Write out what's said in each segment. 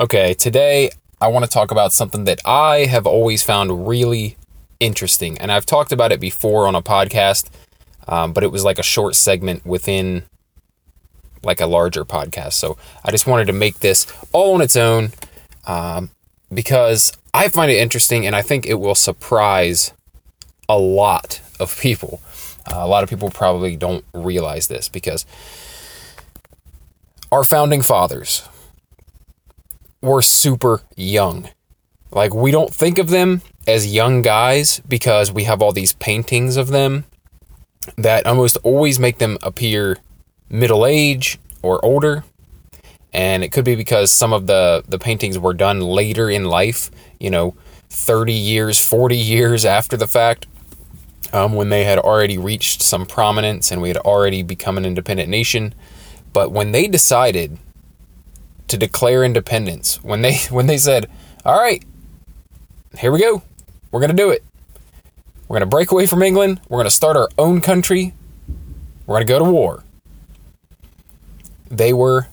Okay, today I want to talk about something that I have always found really interesting. And I've talked about it before on a podcast, um, but it was like a short segment within like a larger podcast. So I just wanted to make this all on its own um, because I find it interesting and I think it will surprise a lot of people. Uh, a lot of people probably don't realize this because our founding fathers were super young. Like, we don't think of them as young guys because we have all these paintings of them that almost always make them appear middle age or older. And it could be because some of the, the paintings were done later in life, you know, 30 years, 40 years after the fact, um, when they had already reached some prominence and we had already become an independent nation. But when they decided to declare independence, when they when they said, "All right, here we go. We're going to do it. We're going to break away from England. We're going to start our own country. We're going to go to war." They were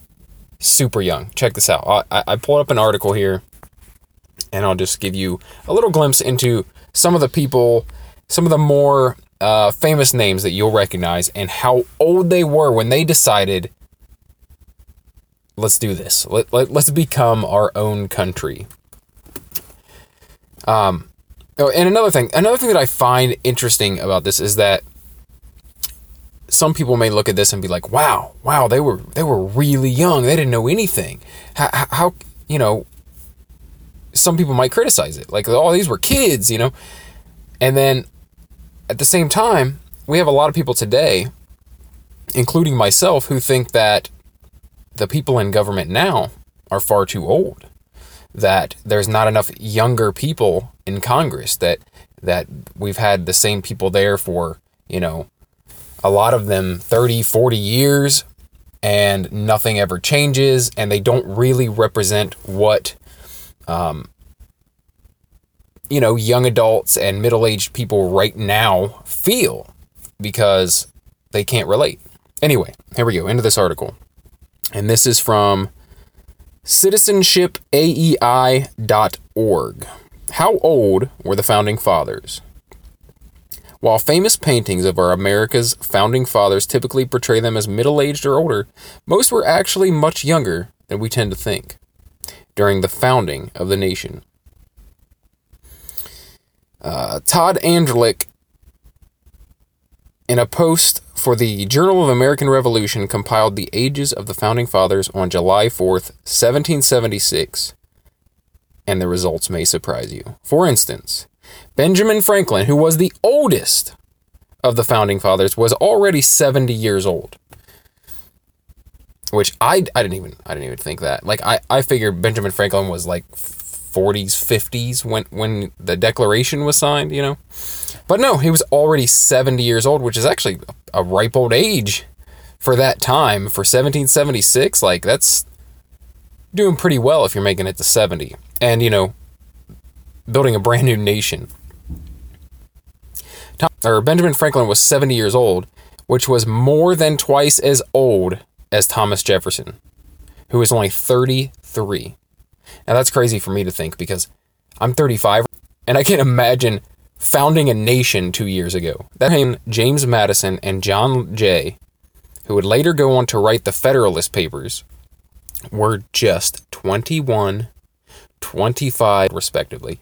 super young. Check this out. I, I pulled up an article here, and I'll just give you a little glimpse into some of the people, some of the more uh, famous names that you'll recognize, and how old they were when they decided let's do this. Let, let, let's become our own country. Um, oh, and another thing, another thing that I find interesting about this is that some people may look at this and be like, "Wow, wow, they were they were really young. They didn't know anything." How, how you know? Some people might criticize it, like, "Oh, these were kids," you know. And then at the same time, we have a lot of people today, including myself, who think that the people in government now are far too old. That there's not enough younger people in Congress. That that we've had the same people there for you know a lot of them 30, 40 years, and nothing ever changes, and they don't really represent what um, you know young adults and middle-aged people right now feel because they can't relate. Anyway, here we go into this article. And this is from citizenshipaei.org. How old were the founding fathers? While famous paintings of our America's founding fathers typically portray them as middle aged or older, most were actually much younger than we tend to think during the founding of the nation. Uh, Todd Andrlik, in a post for the Journal of American Revolution compiled the ages of the founding fathers on July 4th, 1776, and the results may surprise you. For instance, Benjamin Franklin, who was the oldest of the founding fathers, was already 70 years old. Which I, I didn't even I didn't even think that. Like I, I figured Benjamin Franklin was like 40s, 50s when when the Declaration was signed, you know. But no, he was already 70 years old, which is actually a ripe old age for that time. For 1776, like that's doing pretty well if you're making it to 70. And, you know, building a brand new nation. Tom, or Benjamin Franklin was 70 years old, which was more than twice as old as Thomas Jefferson, who was only 33. Now that's crazy for me to think because I'm 35 and I can't imagine founding a nation two years ago. That came James Madison and John Jay, who would later go on to write the Federalist Papers, were just 21, 25, respectively.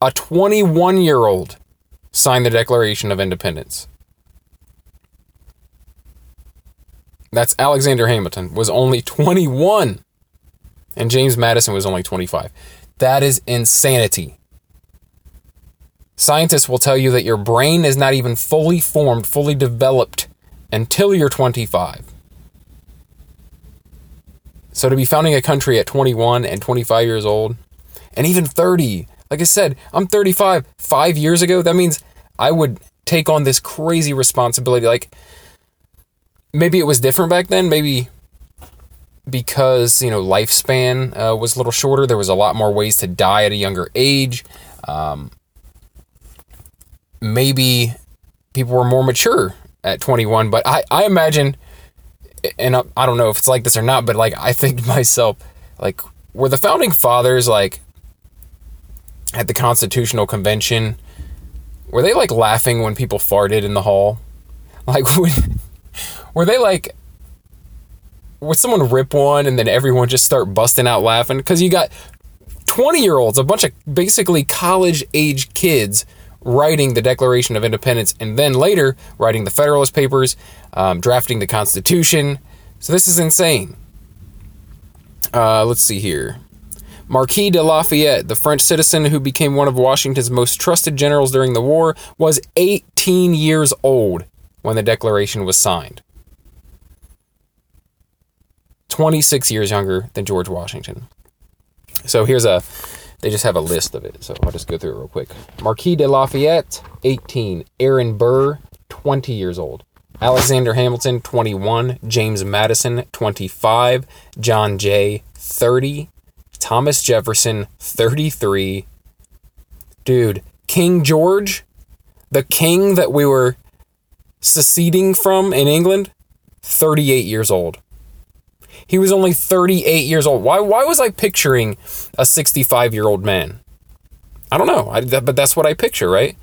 A 21 year old signed the Declaration of Independence. That's Alexander Hamilton was only 21 and James Madison was only 25. That is insanity. Scientists will tell you that your brain is not even fully formed, fully developed until you're 25. So to be founding a country at 21 and 25 years old, and even 30, like I said, I'm 35. Five years ago, that means I would take on this crazy responsibility. Like, maybe it was different back then. Maybe because, you know, lifespan uh, was a little shorter, there was a lot more ways to die at a younger age. Um, maybe people were more mature at 21, but I, I imagine, and I, don't know if it's like this or not, but like I think to myself, like were the founding fathers like at the Constitutional Convention? Were they like laughing when people farted in the hall? Like, were they like, would someone rip one and then everyone just start busting out laughing? Because you got 20 year olds, a bunch of basically college age kids writing the Declaration of Independence and then later writing the Federalist Papers, um, drafting the Constitution. So this is insane. Uh, let's see here. Marquis de Lafayette, the French citizen who became one of Washington's most trusted generals during the war, was 18 years old when the Declaration was signed. 26 years younger than George Washington. So here's a, they just have a list of it. So I'll just go through it real quick. Marquis de Lafayette, 18. Aaron Burr, 20 years old. Alexander Hamilton, 21. James Madison, 25. John Jay, 30. Thomas Jefferson, 33. Dude, King George, the king that we were seceding from in England, 38 years old. He was only 38 years old. Why, why was I picturing a 65 year old man? I don't know, I, but that's what I picture, right?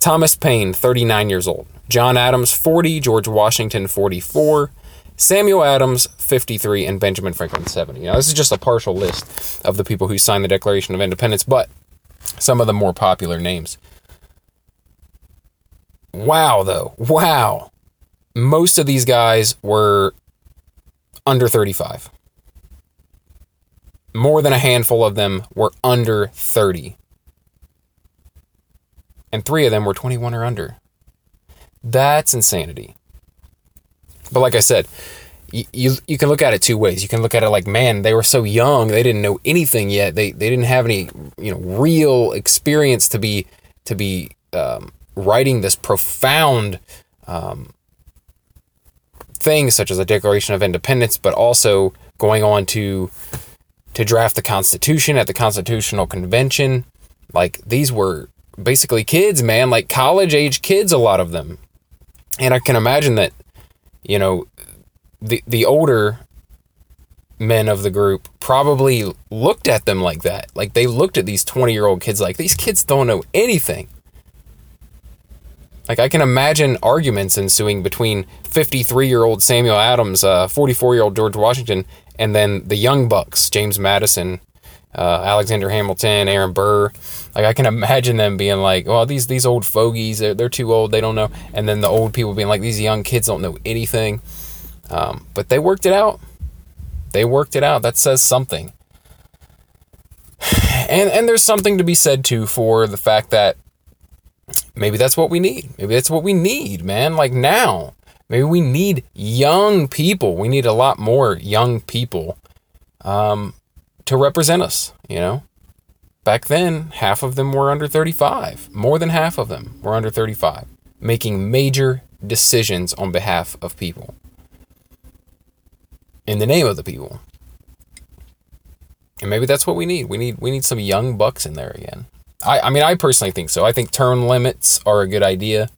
Thomas Paine, 39 years old. John Adams, 40. George Washington, 44. Samuel Adams, 53. And Benjamin Franklin, 70. Now, this is just a partial list of the people who signed the Declaration of Independence, but some of the more popular names. Wow, though. Wow. Most of these guys were under 35. More than a handful of them were under 30. And three of them were 21 or under. That's insanity. But like I said, you, you, you can look at it two ways. You can look at it like, man, they were so young, they didn't know anything yet. They they didn't have any you know real experience to be to be um, writing this profound um, things such as the Declaration of Independence, but also going on to to draft the Constitution at the Constitutional Convention. Like these were basically kids, man, like college age kids, a lot of them. And I can imagine that, you know, the the older men of the group probably looked at them like that. Like they looked at these 20 year old kids like these kids don't know anything. Like I can imagine arguments ensuing between 53 year old Samuel Adams, 44 uh, George Washington, and then the young bucks, James Madison, uh, Alexander Hamilton, Aaron Burr. Like I can imagine them being like, "Well, these these old fogies, they're, they're too old, they don't know," and then the old people being like, "These young kids don't know anything." Um, but they worked it out. They worked it out. That says something. And and there's something to be said too for the fact that maybe that's what we need. Maybe that's what we need, man. Like now, maybe we need young people. We need a lot more young people um, to represent us, you know? Back then, half of them were under 35. More than half of them were under 35, making major decisions on behalf of people. In the name of the people. And maybe that's what we need. We need we need some young bucks in there again. I, I mean, I personally think so. I think term limits are a good idea.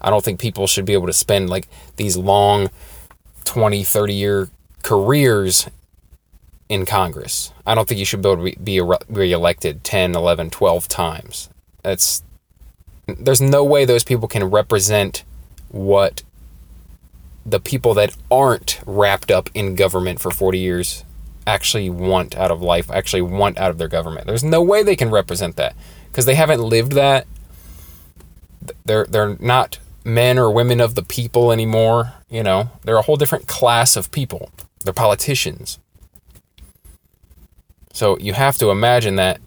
I don't think people should be able to spend like these long 20, 30 year careers in Congress. I don't think you should be able to be reelected 10, 11, 12 times. That's there's no way those people can represent what the people that aren't wrapped up in government for 40 years actually want out of life, actually want out of their government. There's no way they can represent that because they haven't lived that. They're they're not men or women of the people anymore. You know, they're a whole different class of people. They're politicians. So you have to imagine that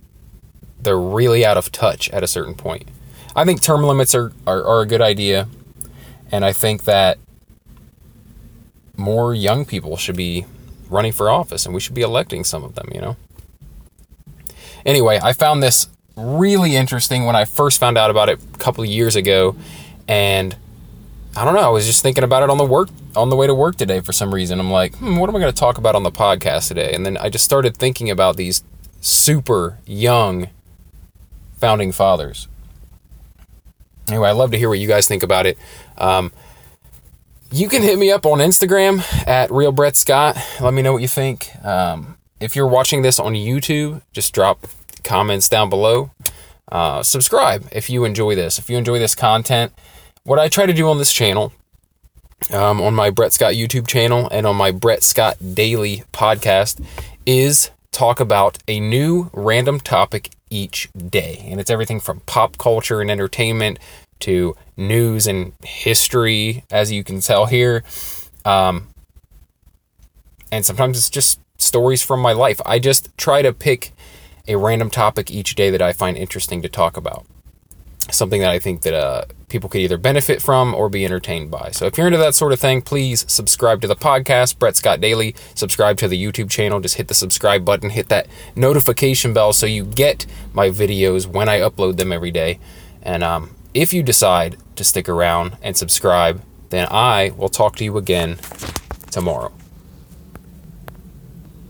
they're really out of touch at a certain point. I think term limits are, are, are a good idea. And I think that more young people should be running for office and we should be electing some of them, you know? Anyway, I found this really interesting when I first found out about it a couple years ago, and I don't know. I was just thinking about it on the work on the way to work today for some reason. I'm like, hmm, what am I going to talk about on the podcast today? And then I just started thinking about these super young founding fathers. Anyway, I'd love to hear what you guys think about it. Um, you can hit me up on Instagram at Real Brett Scott. Let me know what you think. Um, if you're watching this on YouTube, just drop comments down below. Uh, subscribe if you enjoy this. If you enjoy this content, what I try to do on this channel, um, on my Brett Scott YouTube channel and on my Brett Scott Daily podcast, is talk about a new random topic each day. And it's everything from pop culture and entertainment to news and history, as you can tell here. Um, and sometimes it's just stories from my life. I just try to pick a random topic each day that I find interesting to talk about. Something that I think that uh, people could either benefit from or be entertained by. So if you're into that sort of thing, please subscribe to the podcast, Brett Scott Daily. Subscribe to the YouTube channel. Just hit the subscribe button, hit that notification bell so you get my videos when I upload them every day. And um, if you decide to stick around and subscribe, then I will talk to you again tomorrow.